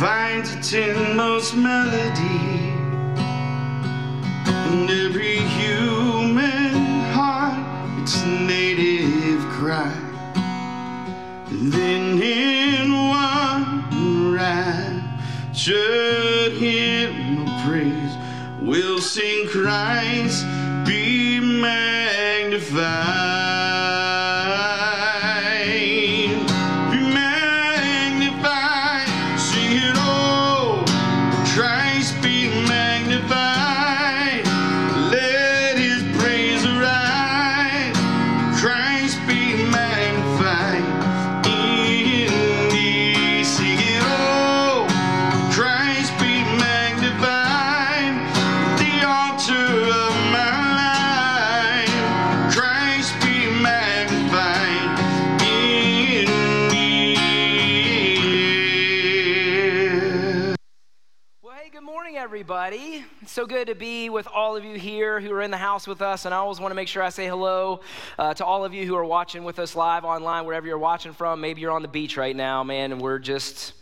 finds its inmost melody. And every human heart, its native cry. Then in one raptured hymn of praise, we'll sing Christ be magnified. Everybody. It's so good to be with all of you here who are in the house with us. And I always want to make sure I say hello uh, to all of you who are watching with us live online, wherever you're watching from. Maybe you're on the beach right now, man, and we're just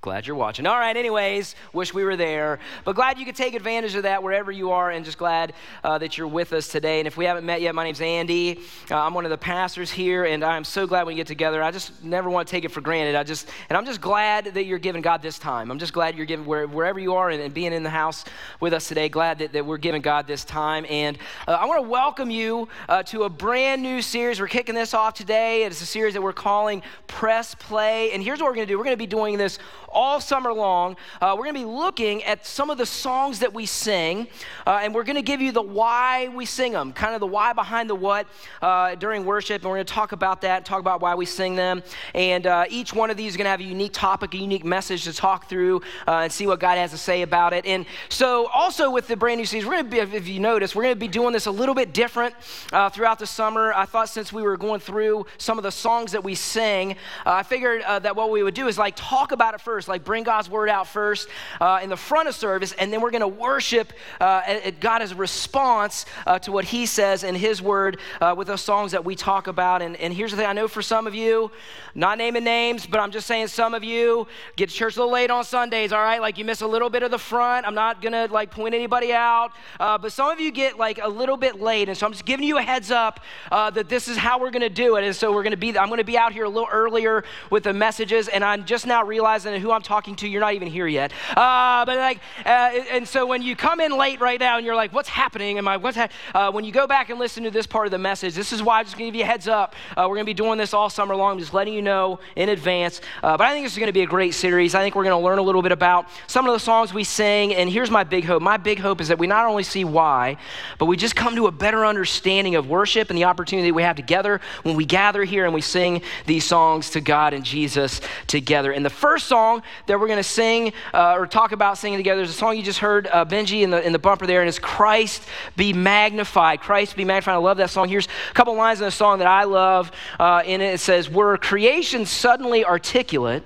Glad you're watching. All right, anyways, wish we were there. But glad you could take advantage of that wherever you are, and just glad uh, that you're with us today. And if we haven't met yet, my name's Andy. Uh, I'm one of the pastors here, and I'm so glad we get together. I just never want to take it for granted. I just, and I'm just glad that you're giving God this time. I'm just glad you're giving, where, wherever you are and, and being in the house with us today, glad that, that we're giving God this time. And uh, I want to welcome you uh, to a brand new series. We're kicking this off today. It's a series that we're calling Press Play. And here's what we're going to do we're going to be doing this all summer long. Uh, we're going to be looking at some of the songs that we sing, uh, and we're going to give you the why we sing them, kind of the why behind the what uh, during worship. And we're going to talk about that, talk about why we sing them. And uh, each one of these is going to have a unique topic, a unique message to talk through uh, and see what God has to say about it. And so, also with the brand new series, we're going to be, if you notice, we're going to be doing this a little bit different uh, throughout the summer. I thought since we were going through some of the songs that we sing, I figured that what we would do is like talk about it first, like bring God's word out first uh, in the front of service, and then we're going to worship uh, at God as a response uh, to what He says in His word uh, with those songs that we talk about. And, and here's the thing I know for some of you, not naming names, but I'm just saying some of you get to church a little late on Sundays, all right? Like you miss a little bit of the front. I'm not going to like point anybody out, uh, but some of you get like a little bit late. And so I'm just giving you a heads up uh, that this is how we're going to do it. And so we're going to be, I'm going to be out here a little earlier with the messages, and I'm just now realizing who I'm talking to. You're not even here yet. Uh, but like, uh, and so when you come in late right now and you're like, what's happening? Am I, what's ha-? uh, when you go back and listen to this part of the message, this is why I'm just going to give you a heads up. Uh, we're going to be doing this all summer long. I'm just letting you know in advance. Uh, but I think this is going to be a great series. I think we're going to learn a little bit about some of the songs we sing. And here's my big hope. My big hope is that we not only see why, but we just come to a better understanding of worship and the opportunity we have together when we gather here and we sing these songs to God and Jesus together. And the first song that we're going to sing uh, or talk about singing together is a song you just heard, uh, Benji, in the, in the bumper there, and it's Christ be magnified. Christ be magnified. I love that song. Here's a couple lines in the song that I love. Uh, in it, it says, Were creation suddenly articulate,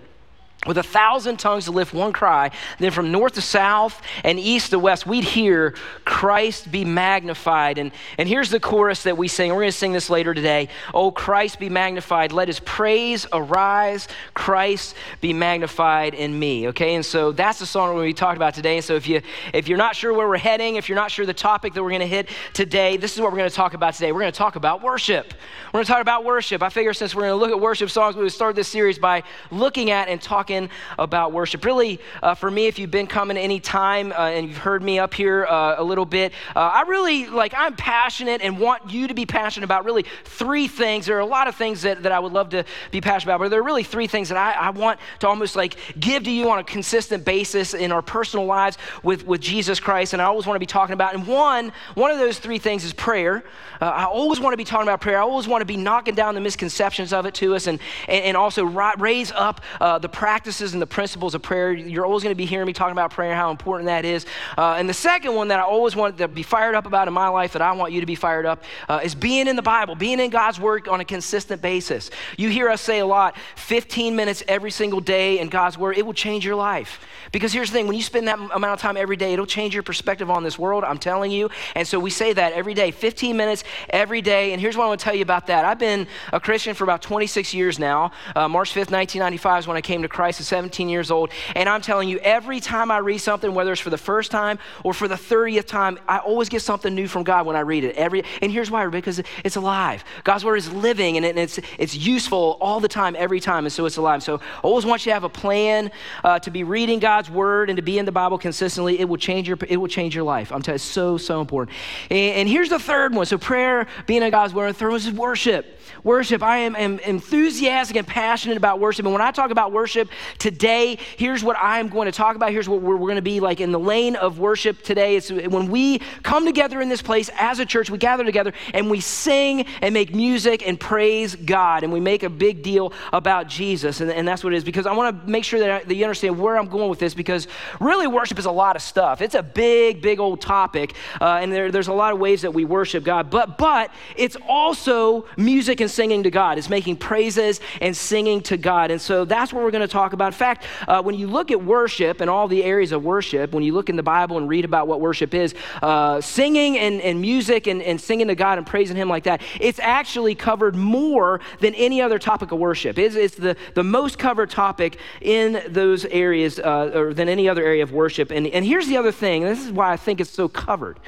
with a thousand tongues to lift one cry, then from north to south and east to west, we'd hear Christ be magnified. And, and here's the chorus that we sing. We're going to sing this later today. Oh, Christ be magnified. Let his praise arise. Christ be magnified in me. Okay, and so that's the song we're going to be talking about today. And so if, you, if you're not sure where we're heading, if you're not sure the topic that we're going to hit today, this is what we're going to talk about today. We're going to talk about worship. We're going to talk about worship. I figure since we're going to look at worship songs, we would start this series by looking at and talking about worship. Really, uh, for me, if you've been coming any time uh, and you've heard me up here uh, a little bit, uh, I really like, I'm passionate and want you to be passionate about really three things. There are a lot of things that, that I would love to be passionate about, but there are really three things that I, I want to almost like give to you on a consistent basis in our personal lives with, with Jesus Christ. And I always want to be talking about. And one, one of those three things is prayer. Uh, I always want to be talking about prayer. I always want to be knocking down the misconceptions of it to us and, and, and also raise up uh, the practices and the principles of prayer. You're always going to be hearing me talking about prayer, how important that is. Uh, and the second one that I always want to be fired up about in my life, that I want you to be fired up, uh, is being in the Bible, being in God's Word on a consistent basis. You hear us say a lot 15 minutes every single day in God's Word, it will change your life. Because here's the thing when you spend that amount of time every day, it'll change your perspective on this world, I'm telling you. And so we say that every day, 15 minutes every day. And here's what I want to tell you about that. I've been a Christian for about 26 years now. Uh, March 5th, 1995 is when I came to Christ. Christ is 17 years old. And I'm telling you, every time I read something, whether it's for the first time or for the 30th time, I always get something new from God when I read it. Every, and here's why because it's alive. God's word is living and it's, it's useful all the time, every time. And so it's alive. So I always want you to have a plan uh, to be reading God's word and to be in the Bible consistently. It will change your, it will change your life. I'm telling you, so, so important. And, and here's the third one. So prayer, being in God's word. The third one is worship. Worship. I am, am enthusiastic and passionate about worship. And when I talk about worship today, here's what I'm going to talk about. Here's what we're, we're going to be like in the lane of worship today. It's when we come together in this place as a church, we gather together and we sing and make music and praise God. And we make a big deal about Jesus. And, and that's what it is because I want to make sure that, I, that you understand where I'm going with this because really worship is a lot of stuff. It's a big, big old topic. Uh, and there, there's a lot of ways that we worship God. But, but it's also music and singing to God. It's making praises and singing to God. And so that's what we're going to talk about. In fact, uh, when you look at worship and all the areas of worship, when you look in the Bible and read about what worship is, uh, singing and, and music and, and singing to God and praising Him like that, it's actually covered more than any other topic of worship. It's, it's the, the most covered topic in those areas uh, or than any other area of worship. And, and here's the other thing, this is why I think it's so covered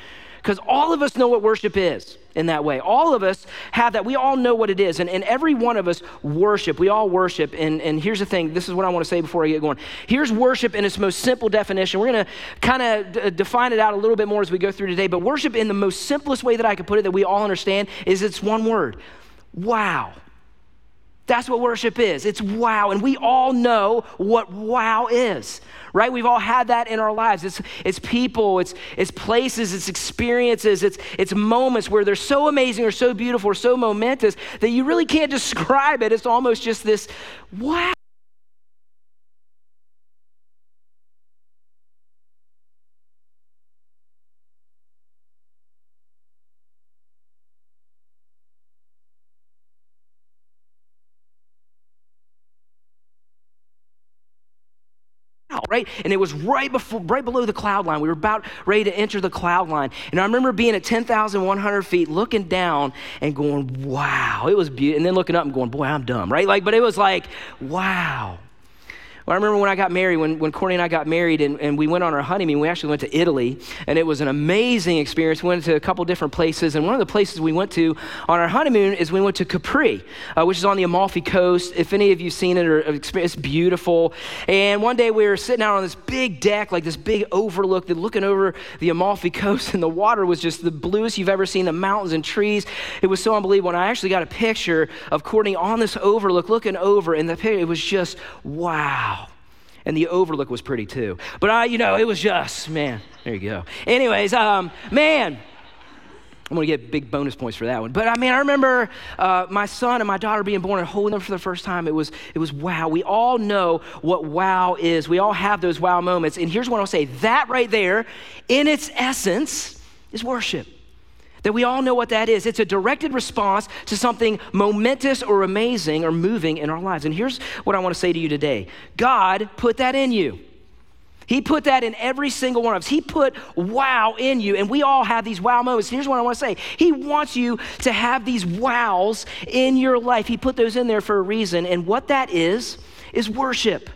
because all of us know what worship is in that way. All of us have that. We all know what it is. And, and every one of us worship. We all worship. And, and here's the thing this is what I want to say before I get going. Here's worship in its most simple definition. We're going to kind of d- uh, define it out a little bit more as we go through today. But worship, in the most simplest way that I could put it, that we all understand, is it's one word wow. That's what worship is. It's wow. And we all know what wow is, right? We've all had that in our lives. It's, it's people, it's, it's places, it's experiences, it's, it's moments where they're so amazing or so beautiful or so momentous that you really can't describe it. It's almost just this wow. Right? And it was right before, right below the cloud line. We were about ready to enter the cloud line. And I remember being at 10,100 feet, looking down and going, wow, it was beautiful. And then looking up and going, boy, I'm dumb, right? Like, but it was like, wow. Well, I remember when I got married, when, when Courtney and I got married and, and we went on our honeymoon, we actually went to Italy, and it was an amazing experience. We went to a couple different places, and one of the places we went to on our honeymoon is we went to Capri, uh, which is on the Amalfi Coast. If any of you have seen it or experienced, it's beautiful. And one day we were sitting out on this big deck, like this big overlook, looking over the Amalfi Coast, and the water was just the bluest you've ever seen, the mountains and trees. It was so unbelievable. And I actually got a picture of Courtney on this overlook, looking over, and the picture, it was just wow and the overlook was pretty too. But I, you know, it was just, man, there you go. Anyways, um, man, I'm gonna get big bonus points for that one. But I mean, I remember uh, my son and my daughter being born and holding them for the first time. It was, it was wow. We all know what wow is. We all have those wow moments. And here's what I'll say that right there, in its essence, is worship that we all know what that is. It's a directed response to something momentous or amazing or moving in our lives. And here's what I want to say to you today God put that in you. He put that in every single one of us. He put wow in you, and we all have these wow moments. Here's what I want to say He wants you to have these wows in your life. He put those in there for a reason, and what that is, is worship.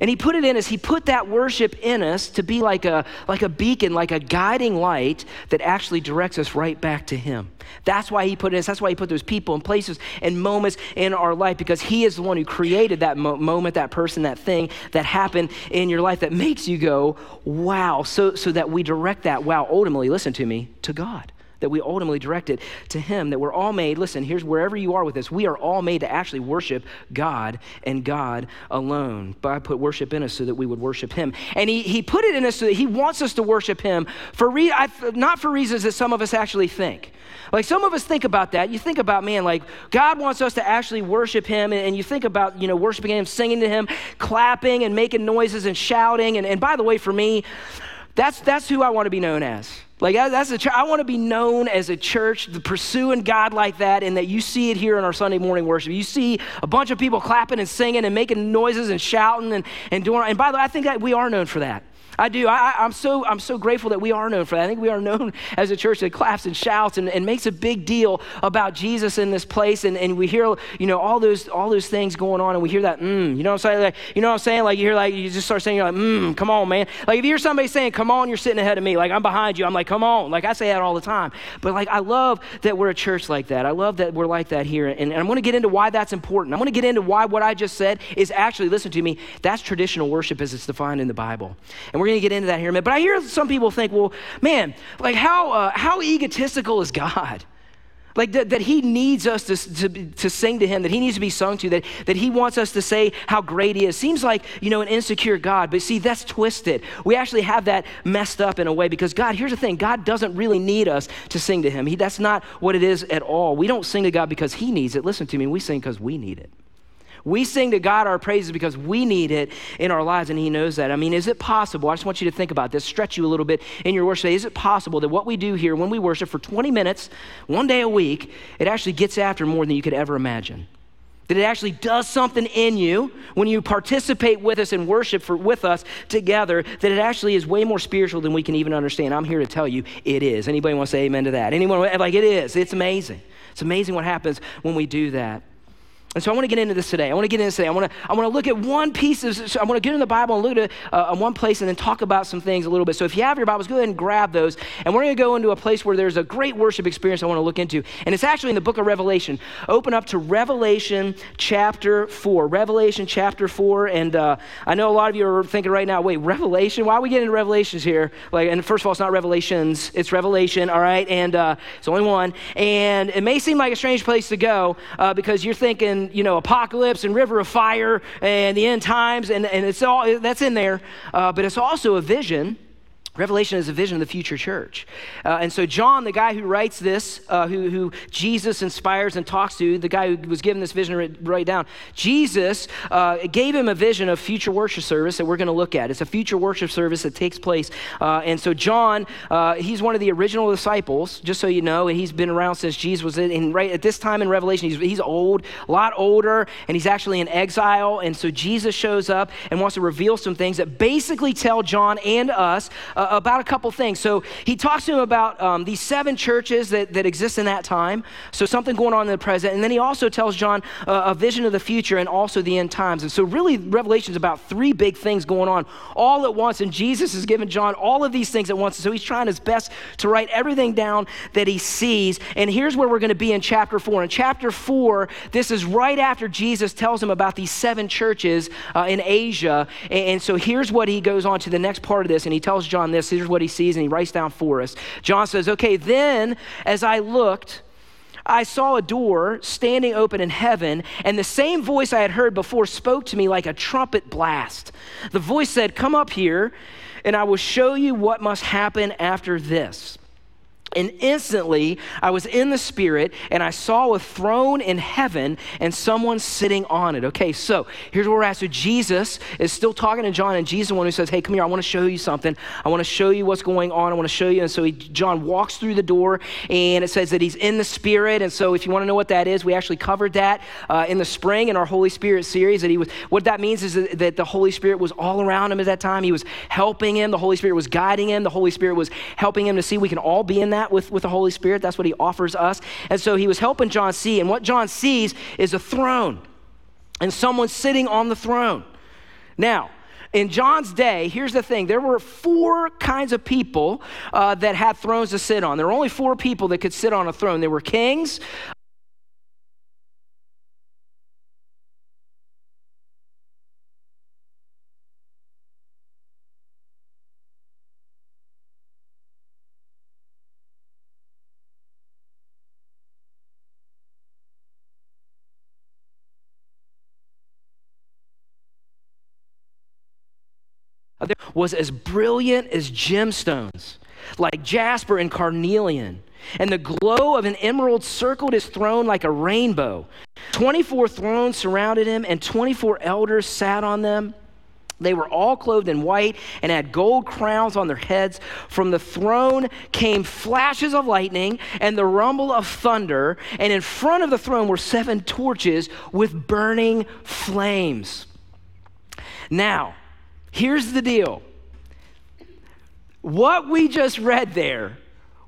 And he put it in us, he put that worship in us to be like a, like a beacon, like a guiding light that actually directs us right back to him. That's why he put it in us. That's why he put those people and places and moments in our life because he is the one who created that mo- moment, that person, that thing that happened in your life that makes you go, wow. So, so that we direct that wow, ultimately, listen to me, to God that we ultimately direct it to Him, that we're all made, listen, here's wherever you are with this, we are all made to actually worship God and God alone. But I put worship in us so that we would worship Him. And He, he put it in us so that He wants us to worship Him for re- I, not for reasons that some of us actually think. Like some of us think about that. You think about, man, like God wants us to actually worship Him, and, and you think about, you know, worshiping Him, singing to Him, clapping and making noises and shouting. And, and by the way, for me, that's, that's who I want to be known as. Like that's a church. I want to be known as a church pursuing God like that, and that you see it here in our Sunday morning worship. You see a bunch of people clapping and singing and making noises and shouting and, and doing. And by the way, I think that we are known for that. I do. I, am so I'm so grateful that we are known for that. I think we are known as a church that claps and shouts and, and makes a big deal about Jesus in this place. And, and we hear, you know, all those all those things going on, and we hear that, mm, you know what I'm saying? Like, you know what I'm saying? Like you hear like you just start saying, you're like, mm, come on, man. Like if you hear somebody saying, come on, you're sitting ahead of me. Like I'm behind you. I'm like, come on. Like I say that all the time. But like I love that we're a church like that. I love that we're like that here. And, and I'm going to get into why that's important. I'm going to get into why what I just said is actually, listen to me, that's traditional worship as it's defined in the Bible. And we're going to get into that here in a minute. But I hear some people think, well, man, like how, uh, how egotistical is God? Like that, that he needs us to, to, to sing to him, that he needs to be sung to, that, that he wants us to say how great he is. Seems like, you know, an insecure God, but see, that's twisted. We actually have that messed up in a way because God, here's the thing God doesn't really need us to sing to him. He, that's not what it is at all. We don't sing to God because he needs it. Listen to me, we sing because we need it. We sing to God our praises because we need it in our lives, and He knows that. I mean, is it possible? I just want you to think about this, stretch you a little bit in your worship. Is it possible that what we do here when we worship for 20 minutes, one day a week, it actually gets after more than you could ever imagine? That it actually does something in you when you participate with us and worship for, with us together, that it actually is way more spiritual than we can even understand. I'm here to tell you it is. Anybody want to say amen to that? Anyone? Like it is. It's amazing. It's amazing what happens when we do that. And so I want to get into this today. I want to get into this today. I want to, I want to look at one piece of, so I want to get in the Bible and look at uh, one place and then talk about some things a little bit. So if you have your Bibles, go ahead and grab those. And we're going to go into a place where there's a great worship experience I want to look into. And it's actually in the book of Revelation. Open up to Revelation chapter 4. Revelation chapter 4. And uh, I know a lot of you are thinking right now, wait, Revelation? Why are we getting into Revelations here? Like, and first of all, it's not Revelations, it's Revelation, all right? And uh, it's only one. And it may seem like a strange place to go uh, because you're thinking, you know, apocalypse and river of fire and the end times, and, and it's all that's in there. Uh, but it's also a vision Revelation is a vision of the future church. Uh, and so, John, the guy who writes this, uh, who, who, Jesus inspires and talks to, the guy who was given this vision to write, down, Jesus uh, gave him a vision of future worship service that we're going to look at. It's a future worship service that takes place. Uh, and so, John, uh, he's one of the original disciples, just so you know, and he's been around since Jesus was in. And right at this time in Revelation, he's, he's old, a lot older, and he's actually in exile. And so, Jesus shows up and wants to reveal some things that basically tell John and us uh, about a couple things. So he talks to him about um, these seven churches that, that exist in that time. So something going on in the present. And then he also tells John uh, a vision of the future and also the end times. And so really, Revelation is about three big things going on all at once. And Jesus has given John all of these things at once. So he's trying his best to write everything down that he sees. And here's where we're going to be in chapter four. In chapter four, this is right after Jesus tells him about these seven churches uh, in Asia. And, and so here's what he goes on to the next part of this. And he tells John this. Here's what he sees, and he writes down for us. John says, Okay, then as I looked, I saw a door standing open in heaven, and the same voice I had heard before spoke to me like a trumpet blast. The voice said, Come up here, and I will show you what must happen after this. And instantly, I was in the Spirit, and I saw a throne in heaven and someone sitting on it. Okay, so here's where we're at. So Jesus is still talking to John, and Jesus is the one who says, Hey, come here, I want to show you something. I want to show you what's going on. I want to show you. And so he, John walks through the door, and it says that he's in the Spirit. And so if you want to know what that is, we actually covered that uh, in the spring in our Holy Spirit series. That he was, what that means is that, that the Holy Spirit was all around him at that time. He was helping him, the Holy Spirit was guiding him, the Holy Spirit was helping him to see we can all be in that that with, with the Holy Spirit. That's what he offers us. And so he was helping John see. And what John sees is a throne and someone sitting on the throne. Now, in John's day, here's the thing there were four kinds of people uh, that had thrones to sit on. There were only four people that could sit on a throne. There were kings, was as brilliant as gemstones, like jasper and carnelian. And the glow of an emerald circled his throne like a rainbow. 24 thrones surrounded him, and 24 elders sat on them. They were all clothed in white and had gold crowns on their heads. From the throne came flashes of lightning and the rumble of thunder. And in front of the throne were seven torches with burning flames. Now, Here's the deal what we just read there,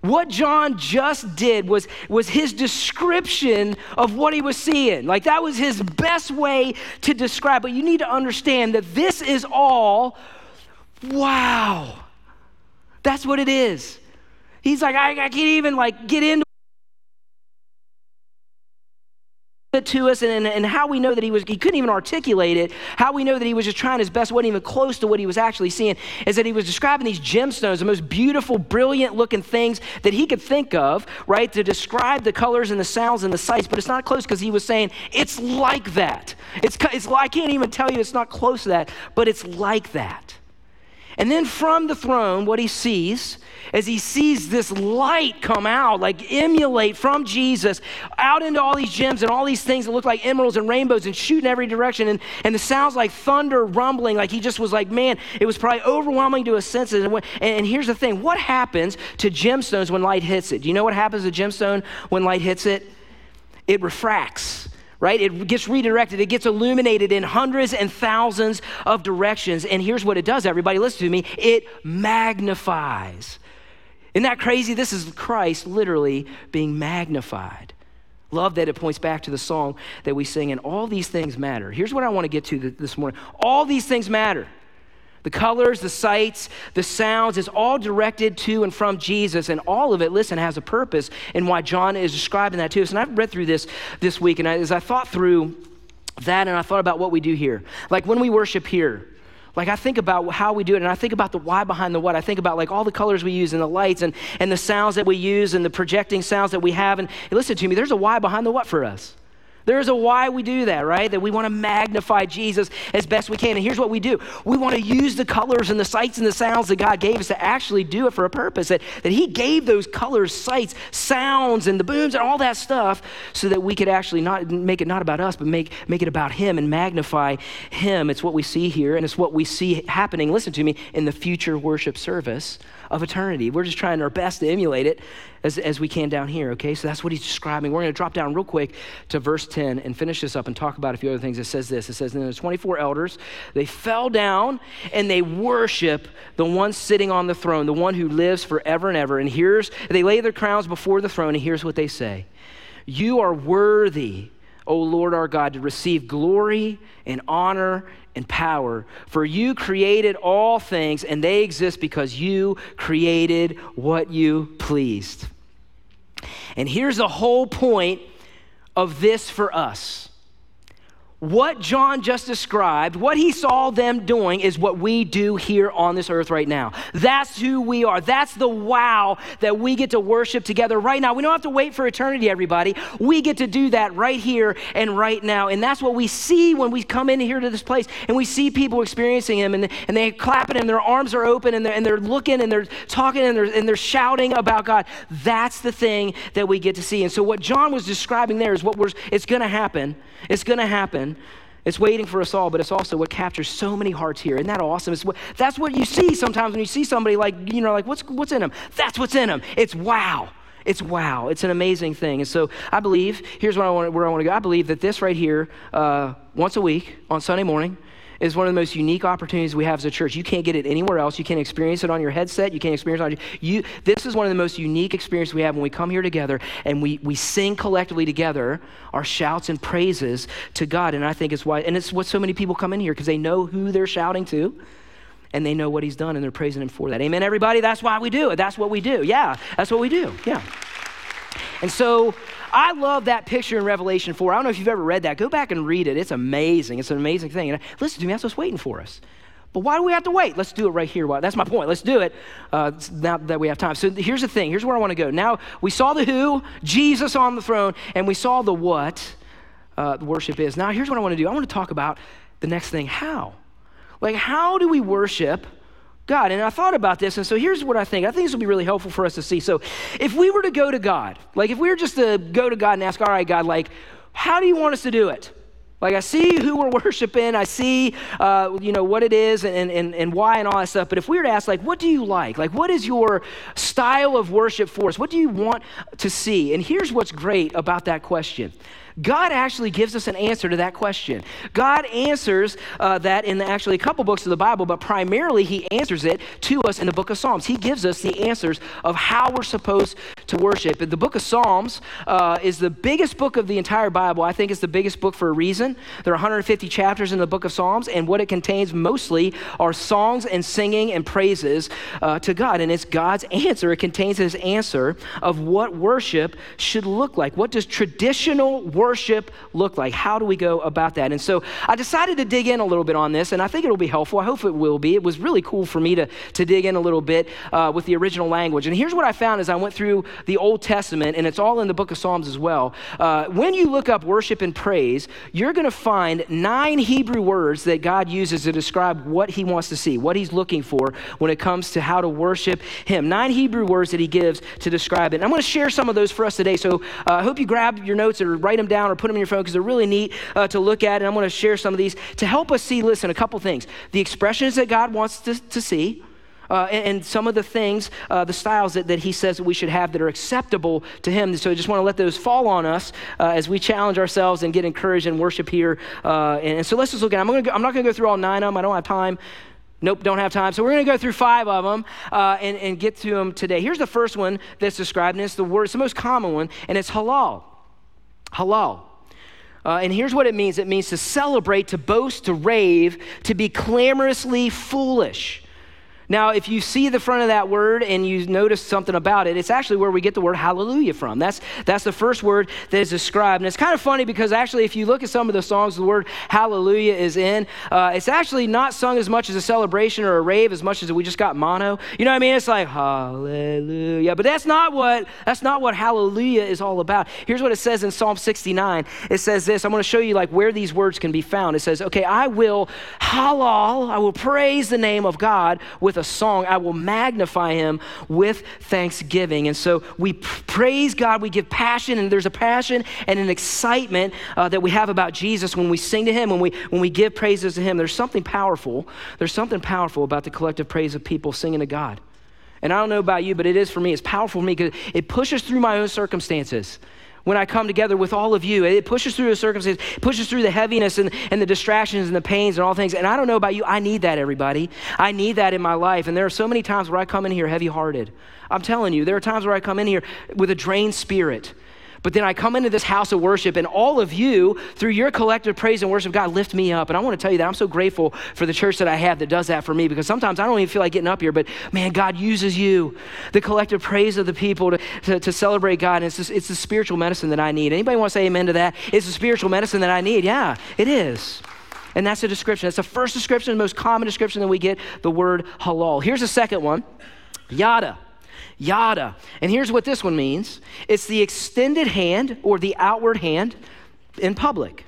what John just did was, was his description of what he was seeing. Like that was his best way to describe. But you need to understand that this is all wow. That's what it is. He's like, I, I can't even like get into it to us and, and, how we know that he was he couldn't even articulate it. How we know that he was just trying his best wasn't even close to what he was actually seeing is that he was describing these gemstones the most beautiful brilliant looking things that he could think of right to describe the colors and the sounds and the sights but it's not close because he was saying it's like that. It's, it's i can't even tell you it's not close to that but it's like that and then from the throne, what he sees as he sees this light come out, like emulate from Jesus out into all these gems and all these things that look like emeralds and rainbows and shoot in every direction. And, and the sounds like thunder rumbling, like he just was like, man, it was probably overwhelming to his senses. And, and here's the thing what happens to gemstones when light hits it? Do you know what happens to gemstone when light hits it? It refracts right? It gets redirected, it gets illuminated in hundreds and thousands of directions. And here's what it does, everybody, listen to me it magnifies. Isn't that crazy? This is Christ literally being magnified. Love that it points back to the song that we sing, and all these things matter. Here's what I want to get to this morning all these things matter. The colors, the sights, the sounds, it's all directed to and from Jesus. And all of it, listen, has a purpose and why John is describing that to us. And I've read through this this week, and I, as I thought through that and I thought about what we do here, like when we worship here, like I think about how we do it and I think about the why behind the what. I think about like all the colors we use and the lights and, and the sounds that we use and the projecting sounds that we have. And listen to me, there's a why behind the what for us. There's a why we do that, right? That we want to magnify Jesus as best we can. And here's what we do we want to use the colors and the sights and the sounds that God gave us to actually do it for a purpose. That, that He gave those colors, sights, sounds, and the booms and all that stuff so that we could actually not make it not about us, but make, make it about Him and magnify Him. It's what we see here, and it's what we see happening, listen to me, in the future worship service of eternity. We're just trying our best to emulate it as, as we can down here, okay? So that's what he's describing. We're going to drop down real quick to verse 10 and finish this up and talk about a few other things. It says this It says, Then the 24 elders, they fell down and they worship the one sitting on the throne, the one who lives forever and ever. And here's, they lay their crowns before the throne, and here's what they say You are worthy. O Lord our God, to receive glory and honor and power. For you created all things, and they exist because you created what you pleased. And here's the whole point of this for us what John just described, what he saw them doing, is what we do here on this earth right now. That's who we are. That's the wow that we get to worship together right now. We don't have to wait for eternity, everybody. We get to do that right here and right now. And that's what we see when we come in here to this place and we see people experiencing Him and, and they're clapping and their arms are open and they're, and they're looking and they're talking and they're, and they're shouting about God. That's the thing that we get to see. And so, what John was describing there is what we're, it's going to happen. It's going to happen it's waiting for us all, but it's also what captures so many hearts here. Isn't that awesome? What, that's what you see sometimes when you see somebody like, you know, like, what's, what's in them? That's what's in them. It's wow. It's wow. It's an amazing thing. And so I believe, here's what I want, where I want to go. I believe that this right here, uh, once a week on Sunday morning, is one of the most unique opportunities we have as a church. You can't get it anywhere else. You can't experience it on your headset. You can't experience it on your, you. This is one of the most unique experiences we have when we come here together and we, we sing collectively together our shouts and praises to God. And I think it's why, and it's what so many people come in here because they know who they're shouting to and they know what he's done and they're praising him for that. Amen, everybody? That's why we do it. That's what we do. Yeah, that's what we do. Yeah. And so I love that picture in Revelation 4. I don't know if you've ever read that. Go back and read it. It's amazing. It's an amazing thing. And listen to me, that's what's waiting for us. But why do we have to wait? Let's do it right here. That's my point. Let's do it uh, now that we have time. So here's the thing. Here's where I want to go. Now, we saw the who, Jesus on the throne, and we saw the what uh, worship is. Now, here's what I want to do. I want to talk about the next thing how. Like, how do we worship God. And I thought about this, and so here's what I think. I think this will be really helpful for us to see. So, if we were to go to God, like if we were just to go to God and ask, all right, God, like, how do you want us to do it? Like I see who we're worshiping, I see, uh, you know, what it is and, and, and why and all that stuff. But if we were to ask, like, what do you like? Like, what is your style of worship for us? What do you want to see? And here's what's great about that question. God actually gives us an answer to that question. God answers uh, that in actually a couple books of the Bible, but primarily He answers it to us in the book of Psalms. He gives us the answers of how we're supposed to worship. The book of Psalms uh, is the biggest book of the entire Bible. I think it's the biggest book for a reason. There are 150 chapters in the book of Psalms, and what it contains mostly are songs and singing and praises uh, to God. And it's God's answer. It contains His answer of what worship should look like. What does traditional worship look like? How do we go about that? And so I decided to dig in a little bit on this, and I think it'll be helpful. I hope it will be. It was really cool for me to, to dig in a little bit uh, with the original language. And here's what I found as I went through the Old Testament, and it's all in the book of Psalms as well. Uh, when you look up worship and praise, you're going to find nine Hebrew words that God uses to describe what he wants to see, what he's looking for when it comes to how to worship him. Nine Hebrew words that he gives to describe it. And I'm going to share some of those for us today. So uh, I hope you grab your notes or write them down or put them in your phone because they're really neat uh, to look at. And I'm going to share some of these to help us see, listen, a couple things. The expressions that God wants to, to see uh, and, and, some of the things, uh, the styles that, that he says that we should have that are acceptable to him. So I just want to let those fall on us uh, as we challenge ourselves and get encouraged and worship here. Uh, and, and, so let's just look at. I'm, go, I'm not going to go through all nine of them. I don't have time. Nope, don't have time. So we're going to go through five of them uh, and, and get to them today. Here's the first one that's described, and it's the word. It's the most common one, and it's halal. Halal. Uh, and here's what it means it means to celebrate, to boast, to rave, to be clamorously foolish. Now, if you see the front of that word and you notice something about it, it's actually where we get the word hallelujah from. That's, that's the first word that is described. And it's kind of funny because actually, if you look at some of the songs the word hallelujah is in, uh, it's actually not sung as much as a celebration or a rave as much as we just got mono. You know what I mean? It's like hallelujah. But that's not what, that's not what hallelujah is all about. Here's what it says in Psalm 69. It says this. I'm going to show you like where these words can be found. It says, okay, I will halal, I will praise the name of God with a song, I will magnify him with thanksgiving. And so we praise God, we give passion, and there's a passion and an excitement uh, that we have about Jesus when we sing to him, when we, when we give praises to him. There's something powerful. There's something powerful about the collective praise of people singing to God. And I don't know about you, but it is for me. It's powerful for me because it pushes through my own circumstances when I come together with all of you. It pushes through the circumstances, pushes through the heaviness and, and the distractions and the pains and all things. And I don't know about you, I need that, everybody. I need that in my life. And there are so many times where I come in here heavy hearted. I'm telling you, there are times where I come in here with a drained spirit. But then I come into this house of worship, and all of you, through your collective praise and worship, God lift me up. And I want to tell you that I'm so grateful for the church that I have that does that for me because sometimes I don't even feel like getting up here, but man, God uses you, the collective praise of the people to, to, to celebrate God. And it's, just, it's the spiritual medicine that I need. Anybody want to say amen to that? It's the spiritual medicine that I need. Yeah, it is. And that's a description. That's the first description, the most common description that we get the word halal. Here's the second one yada yada. And here's what this one means it's the extended hand or the outward hand in public.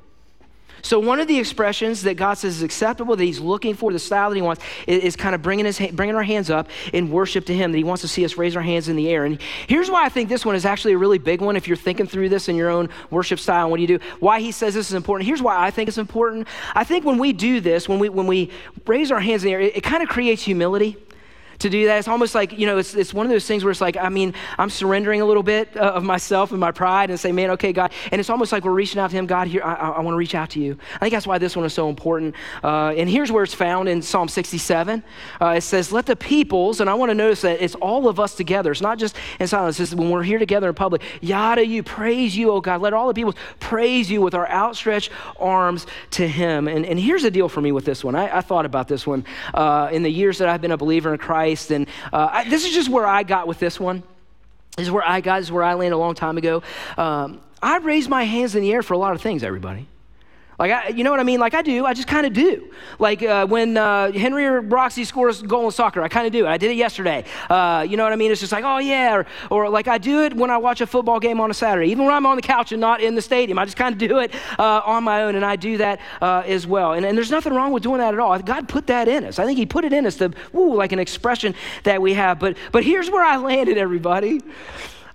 So, one of the expressions that God says is acceptable, that He's looking for, the style that He wants, is, is kind of bringing, his, bringing our hands up in worship to Him, that He wants to see us raise our hands in the air. And here's why I think this one is actually a really big one if you're thinking through this in your own worship style. and What do you do? Why He says this is important. Here's why I think it's important. I think when we do this, when we, when we raise our hands in the air, it, it kind of creates humility to do that. It's almost like, you know, it's, it's one of those things where it's like, I mean, I'm surrendering a little bit uh, of myself and my pride and say, man, okay, God. And it's almost like we're reaching out to Him, God, here, I, I, I want to reach out to you. I think that's why this one is so important. Uh, and here's where it's found in Psalm 67. Uh, it says, let the peoples, and I want to notice that it's all of us together. It's not just in silence. It's when we're here together in public. Yada you, praise you, oh God. Let all the peoples praise you with our outstretched arms to Him. And, and here's the deal for me with this one. I, I thought about this one uh, in the years that I've been a believer in Christ. Christ. And uh, I, this is just where I got with this one. This is where I got, this is where I landed a long time ago. Um, I raised my hands in the air for a lot of things, everybody. Like, I, you know what I mean? Like, I do. I just kind of do. Like, uh, when uh, Henry or Roxy scores a goal in soccer, I kind of do. I did it yesterday. Uh, you know what I mean? It's just like, oh, yeah. Or, or, like, I do it when I watch a football game on a Saturday. Even when I'm on the couch and not in the stadium, I just kind of do it uh, on my own, and I do that uh, as well. And, and there's nothing wrong with doing that at all. God put that in us. I think He put it in us, to, woo, like an expression that we have. But, but here's where I landed, everybody.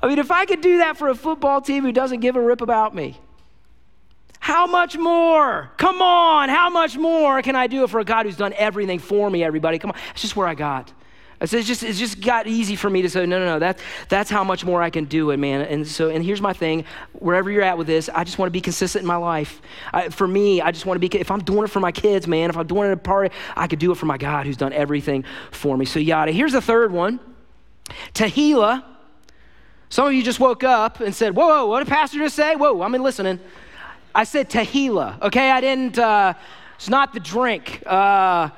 I mean, if I could do that for a football team who doesn't give a rip about me, how much more? Come on, how much more can I do for a God who's done everything for me, everybody? Come on. It's just where I got. It's just, it's just got easy for me to say, no, no, no, that's, that's how much more I can do it, man. And so, and here's my thing wherever you're at with this, I just want to be consistent in my life. I, for me, I just want to be, if I'm doing it for my kids, man, if I'm doing it at a party, I could do it for my God who's done everything for me. So, yada. Here's the third one Tehillah. Some of you just woke up and said, whoa, what did Pastor just say? Whoa, I'm listening. I said Tehillah, okay? I didn't, uh, it's not the drink. Uh,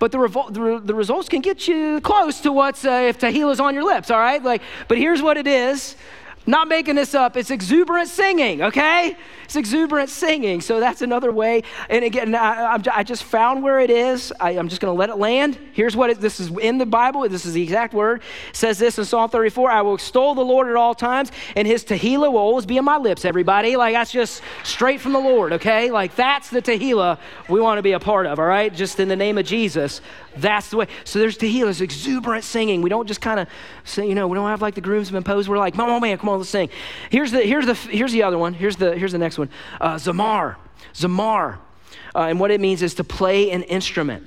but the, revol- the, the, results can get you close to what's uh, if Tehillah's on your lips, all right? Like, but here's what it is. Not making this up. It's exuberant singing, okay? It's exuberant singing. So that's another way. And again, I, I just found where it is. I, am just going to let it land. Here's what it, this is in the Bible. This is the exact word. It says this in Psalm 34 I will extol the Lord at all times, and his Tehillah will always be on my lips, everybody. Like that's just straight from the Lord, okay? Like that's the Tehillah we want to be a part of, all right? Just in the name of Jesus. That's the way. So there's Tehillah, there's exuberant singing. We don't just kind of say, you know, we don't have like the groomsmen pose. We're like, oh man, come on, let's sing. Here's the, here's the, here's the other one. Here's the, here's the next one. Uh, Zamar. Zamar. Uh, and what it means is to play an instrument.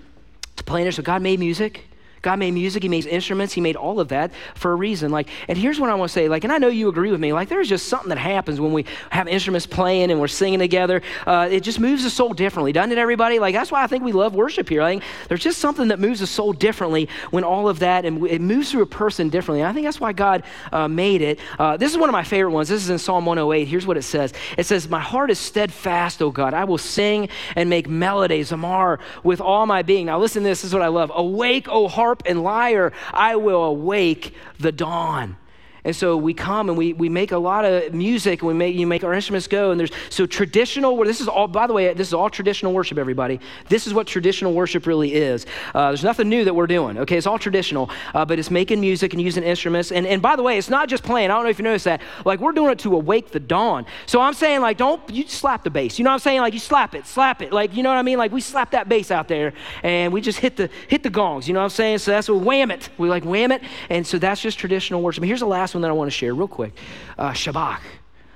To play an instrument. God made music. God made music, He made instruments, He made all of that for a reason. Like, and here's what I want to say, like, and I know you agree with me, like, there's just something that happens when we have instruments playing and we're singing together. Uh, it just moves the soul differently, doesn't it, everybody? Like, that's why I think we love worship here. I think there's just something that moves the soul differently when all of that, and it moves through a person differently. I think that's why God uh, made it. Uh, this is one of my favorite ones. This is in Psalm 108. Here's what it says It says, My heart is steadfast, O God. I will sing and make melodies, zamar, with all my being. Now, listen to this. This is what I love. Awake, O harp and lyre, I will awake the dawn. And so we come and we, we make a lot of music and we make, you make our instruments go. And there's, so traditional, this is all, by the way, this is all traditional worship, everybody. This is what traditional worship really is. Uh, there's nothing new that we're doing, okay? It's all traditional, uh, but it's making music and using instruments. And, and by the way, it's not just playing. I don't know if you noticed that. Like, we're doing it to awake the dawn. So I'm saying, like, don't, you slap the bass. You know what I'm saying? Like, you slap it, slap it. Like, you know what I mean? Like, we slap that bass out there and we just hit the, hit the gongs. You know what I'm saying? So that's what wham it. We like wham it. And so that's just traditional worship. Here's the last one that I want to share real quick uh, Shabach.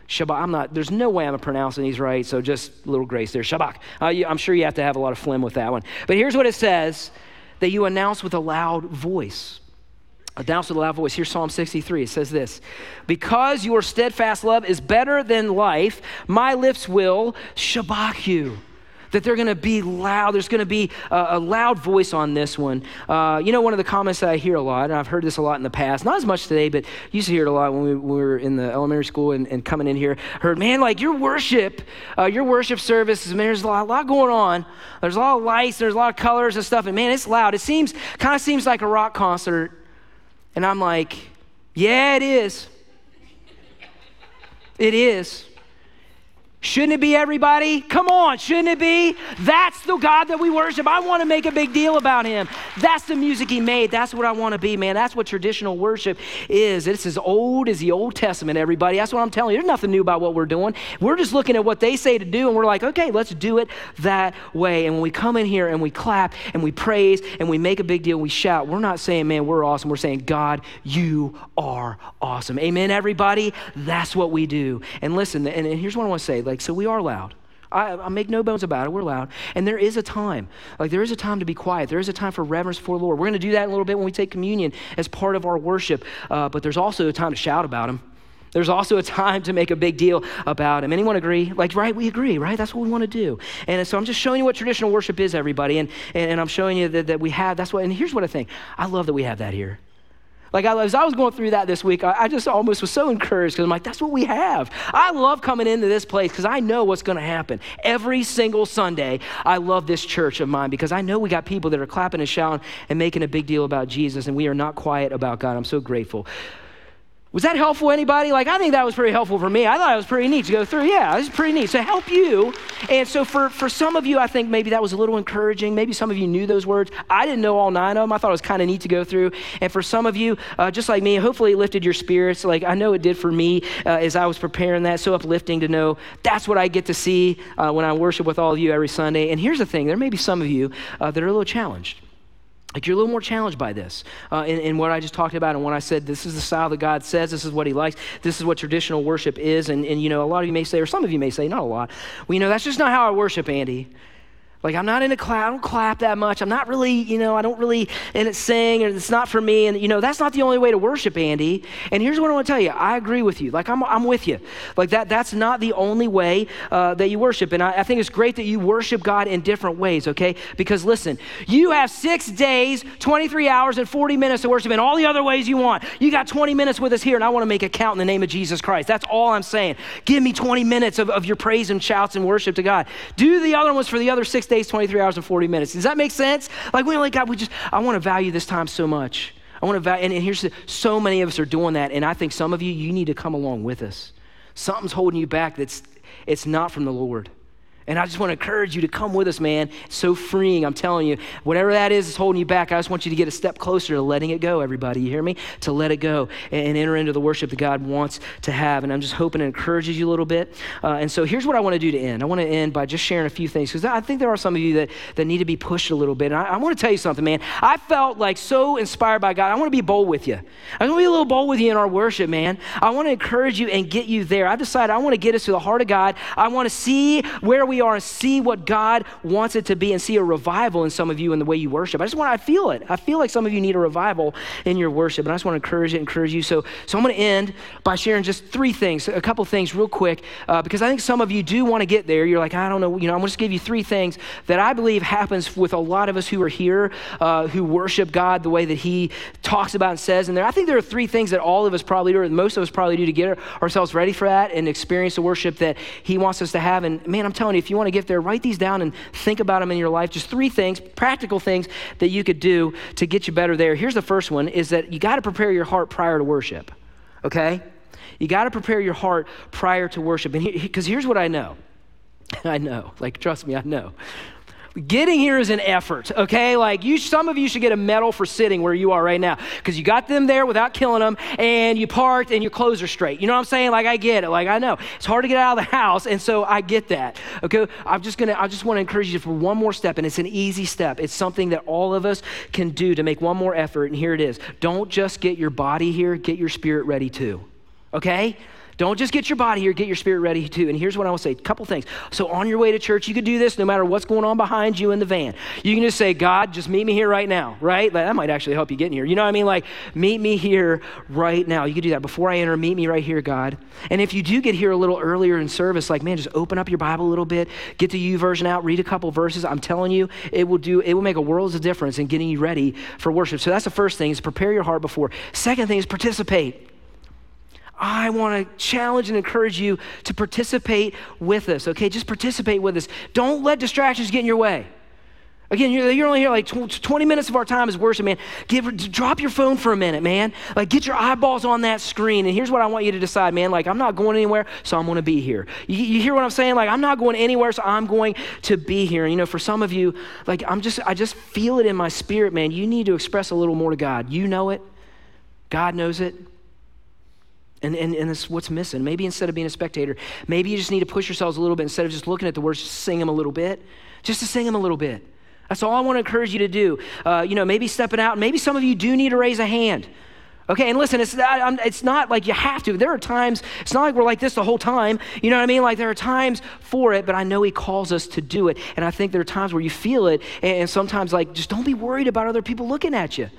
Shabbat. I'm not, there's no way I'm pronouncing these right, so just a little grace there. Shabbat. Uh, I'm sure you have to have a lot of phlegm with that one. But here's what it says that you announce with a loud voice. Announce with a loud voice. Here's Psalm 63. It says this Because your steadfast love is better than life, my lips will shabach you that they're going to be loud. There's going to be a, a, loud voice on this one. Uh, you know, one of the comments that I hear a lot, and I've heard this a lot in the past, not as much today, but used to hear it a lot when we, we were in the elementary school and, and, coming in here. Heard, man, like your worship, uh, your worship service, man, there's a lot, a lot going on. There's a lot of lights, there's a lot of colors and stuff, and man, it's loud. It seems, kind of seems like a rock concert. And I'm like, yeah, it is. It is. Shouldn't it be everybody? Come on, shouldn't it be? That's the God that we worship. I want to make a big deal about him. That's the music he made. That's what I want to be, man. That's what traditional worship is. It's as old as the Old Testament, everybody. That's what I'm telling you. There's nothing new about what we're doing. We're just looking at what they say to do, and we're like, okay, let's do it that way. And when we come in here and we clap and we praise and we make a big deal, we shout, we're not saying, man, we're awesome. We're saying, God, you are awesome. Amen, everybody? That's what we do. And listen, and here's what I want to say like, so we are loud. I, I, make no bones about it. We're loud. And there is a time. Like, there is a time to be quiet. There is a time for reverence for the Lord. We're going to do that in a little bit when we take communion as part of our worship. Uh, but there's also a time to shout about Him. There's also a time to make a big deal about Him. Anyone agree? Like, right? We agree, right? That's what we want to do. And so I'm just showing you what traditional worship is, everybody. And, and, and I'm showing you that, that we have, that's what, and here's what I think. I love that we have that here. Like, I, as I was going through that this week, I, I just almost was so encouraged because I'm like, that's what we have. I love coming into this place because I know what's going to happen. Every single Sunday, I love this church of mine because I know we got people that are clapping and shouting and making a big deal about Jesus, and we are not quiet about God. I'm so grateful. Was that helpful anybody? Like, I think that was pretty helpful for me. I thought it was pretty neat to go through. Yeah, it was pretty neat. So help you. And so for, for some of you, I think maybe that was a little encouraging. Maybe some of you knew those words. I didn't know all nine of them. I thought it was kind of neat to go through. And for some of you, uh, just like me, hopefully it lifted your spirits. Like I know it did for me uh, as I was preparing that. So uplifting to know that's what I get to see uh, when I worship with all of you every Sunday. And here's the thing there may be some of you uh, that are a little challenged. Like you're a little more challenged by this uh, in, in, what I just talked about and when I said this is the style that God says, this is what he likes, this is what traditional worship is. And, and you know, a lot of you may say, or some of you may say, not a lot, well, you know, that's just not how I worship, Andy. Like I'm not into clap, I don't clap that much. I'm not really, you know, I don't really in it sing, and it's not for me. And you know, that's not the only way to worship, Andy. And here's what I want to tell you: I agree with you. Like I'm, I'm with you. Like that, that's not the only way uh, that you worship. And I, I think it's great that you worship God in different ways. Okay? Because listen, you have six days, 23 hours, and 40 minutes to worship in all the other ways you want. You got 20 minutes with us here, and I want to make it count in the name of Jesus Christ. That's all I'm saying. Give me 20 minutes of, of your praise and shouts and worship to God. Do the other ones for the other six days, 23 hours, and 40 minutes. Does that make sense? Like, we like, God, we just, I want to value this time so much. I want to value, and, and here's the, so many of us are doing that, and I think some of you, you need to come along with us. Something's holding you back that's, it's not from the Lord. And I just want to encourage you to come with us, man. It's so freeing, I'm telling you. Whatever that is is holding you back, I just want you to get a step closer to letting it go, everybody. You hear me? To let it go and, enter into the worship that God wants to have. And I'm just hoping it encourages you a little bit. Uh, and so here's what I want to do to end. I want to end by just sharing a few things because I think there are some of you that, that need to be pushed a little bit. And I, I want to tell you something, man. I felt like so inspired by God. I want to be bold with you. I want to be a little bold with you in our worship, man. I want to encourage you and get you there. I've decided I want to get us to the heart of God. I want to see where we are and see what God wants it to be and see a revival in some of you in the way you worship. I just want, I feel it. I feel like some of you need a revival in your worship. And I just want to encourage it, encourage you. So, so I'm going to end by sharing just three things, a couple things real quick, uh, because I think some of you do want to get there. You're like, I don't know, you know, I'm going to just give you three things that I believe happens with a lot of us who are here, uh, who worship God the way that He talks about and says in there. I think there are three things that all of us probably do, or most of us probably do to get ourselves ready for that and experience the worship that He wants us to have. And man, I'm telling you, if you want to get there, write these down and think about them in your life. Just three things, practical things that you could do to get you better there. Here's the first one is that you got to prepare your heart prior to worship. Okay? You got to prepare your heart prior to worship. And because he, here's what I know. I know. Like trust me, I know. Getting here is an effort, okay? Like you, some of you should get a medal for sitting where you are right now because you got them there without killing them, and you parked, and your clothes are straight. You know what I'm saying? Like I get it. Like I know it's hard to get out of the house, and so I get that. Okay, I'm just gonna, I just want to encourage you for one more step, and it's an easy step. It's something that all of us can do to make one more effort, and here it is. Don't just get your body here, get your spirit ready too. Okay? Don't just get your body here, get your spirit ready too. And here's what I to say a couple things. So, on your way to church, you could do this no matter what's going on behind you in the van. You can just say, God, just meet me here right now, right? That might actually help you get in here. You know what I mean? Like, meet me here right now. You could do that. Before I enter, meet me right here, God. And if you do get here a little earlier in service, like, man, just open up your Bible a little bit, get the YouVersion out, read a couple verses. I'm telling you, it will do, it will make a world of difference in getting you ready for worship. So, that's the first thing is prepare your heart before. Second thing is participate. I want to challenge and encourage you to participate with us, okay? Just participate with us. Don't let distractions get in your way. Again, you're, you're only here like 20 minutes of our time is worship, man. Give, drop your phone for a minute, man. Like, get your eyeballs on that screen. And here's what I want you to decide, man. Like, I'm not going anywhere, so I'm going to be here. You, you hear what I'm saying? Like, I'm not going anywhere, so I'm going to be here. And, you know, for some of you, like, I'm just, I just feel it in my spirit, man. You need to express a little more to God. You know it. God knows it. And, and, and that's what's missing. Maybe instead of being a spectator, maybe you just need to push yourselves a little bit. Instead of just looking at the words, just sing them a little bit. Just to sing them a little bit. That's all I want to encourage you to do. Uh, you know, maybe stepping out. Maybe some of you do need to raise a hand. Okay, and listen, it's not, it's not like you have to. There are times, it's not like we're like this the whole time. You know what I mean? Like there are times for it, but I know He calls us to do it. And I think there are times where you feel it, and sometimes, like, just don't be worried about other people looking at you.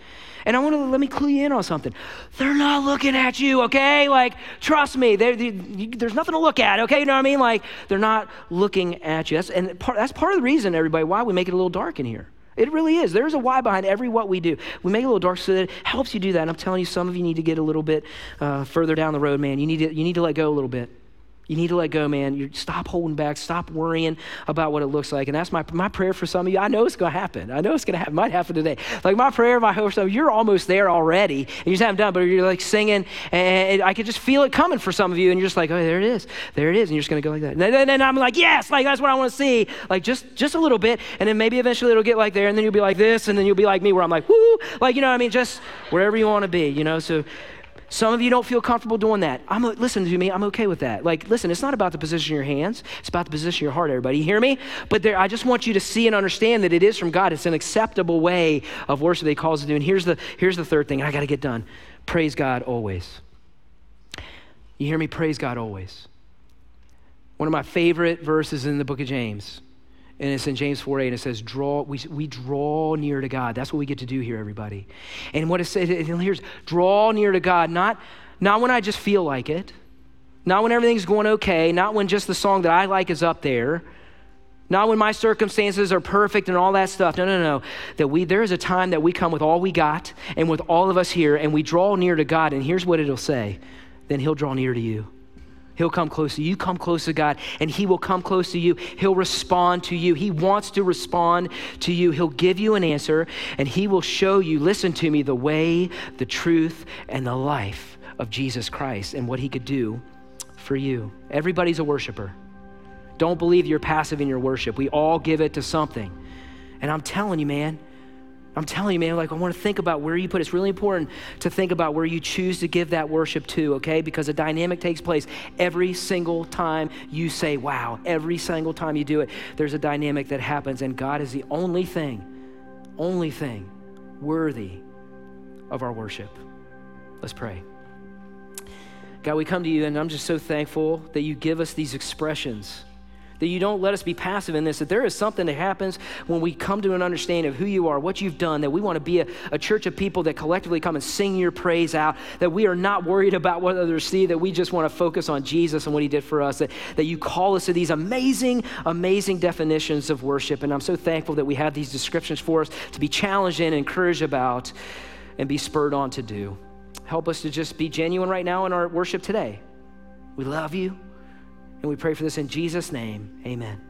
And I want to let me clue you in on something. They're not looking at you, okay? Like, trust me, they, they, there's nothing to look at, okay? You know what I mean? Like, they're not looking at you. That's, and part, that's part of the reason, everybody, why we make it a little dark in here. It really is. There's a why behind every what we do. We make it a little dark so that it helps you do that. And I'm telling you, some of you need to get a little bit uh, further down the road, man. You need to, you need to let go a little bit. You need to let go, man. You stop holding back. Stop worrying about what it looks like. And that's my, my prayer for some of you. I know it's going to happen. I know it's going to happen. Might happen today. Like my prayer, my hope, so you're almost there already. And you just haven't done, but you're like singing, and I could just feel it coming for some of you. And you're just like, oh, there it is, there it is, and you're just going to go like that. And then, then I'm like, yes, like that's what I want to see. Like just just a little bit, and then maybe eventually it'll get like there, and then you'll be like this, and then you'll be like me, where I'm like, whoo, like you know what I mean? Just wherever you want to be, you know. So Some of you don't feel comfortable doing that. I'm listen to me. I'm okay with that. Like, listen, it's not about the position of your hands. It's about the position of your heart. Everybody, you hear me? But there, I just want you to see and understand that it is from God. It's an acceptable way of worship that He calls us to do. And here's the here's the third thing. I got to get done. Praise God always. You hear me? Praise God always. One of my favorite verses in the book of James and it's in James 4 8, and it says, draw, we, we draw near to God. That's what we get to do here, everybody. And what it says, here's draw near to God, not, not when I just feel like it, not when everything's going okay, not when just the song that I like is up there, not when my circumstances are perfect and all that stuff. No, no, no. That we there is a time that we come with all we got and with all of us here, and we draw near to God, and here's what it'll say. Then he'll draw near to you. He'll come close to you. Come close to God, and He will come close to you. He'll respond to you. He wants to respond to you. He'll give you an answer, and He will show you, listen to me, the way, the truth, and the life of Jesus Christ and what He could do for you. Everybody's a worshiper. Don't believe you're passive in your worship. We all give it to something. And I'm telling you, man, I'm telling you, man, like I want to think about where you put it. It's really important to think about where you choose to give that worship to, okay? Because a dynamic takes place every single time you say, wow. Every single time you do it, there's a dynamic that happens, and God is the only thing, only thing worthy of our worship. Let's pray. God, we come to you, and I'm just so thankful that you give us these expressions that you don't let us be passive in this, that there is something that happens when we come to an understanding of who you are, what you've done, that we want to be a, a church of people that collectively come and sing your praise out, that we are not worried about what others see, that we just want to focus on Jesus and what he did for us, that, that you call us to these amazing, amazing definitions of worship. And I'm so thankful that we have these descriptions for us to be challenged and encouraged about and be spurred on to do. Help us to just be genuine right now in our worship today. We love you. And we pray for this in Jesus' name. Amen.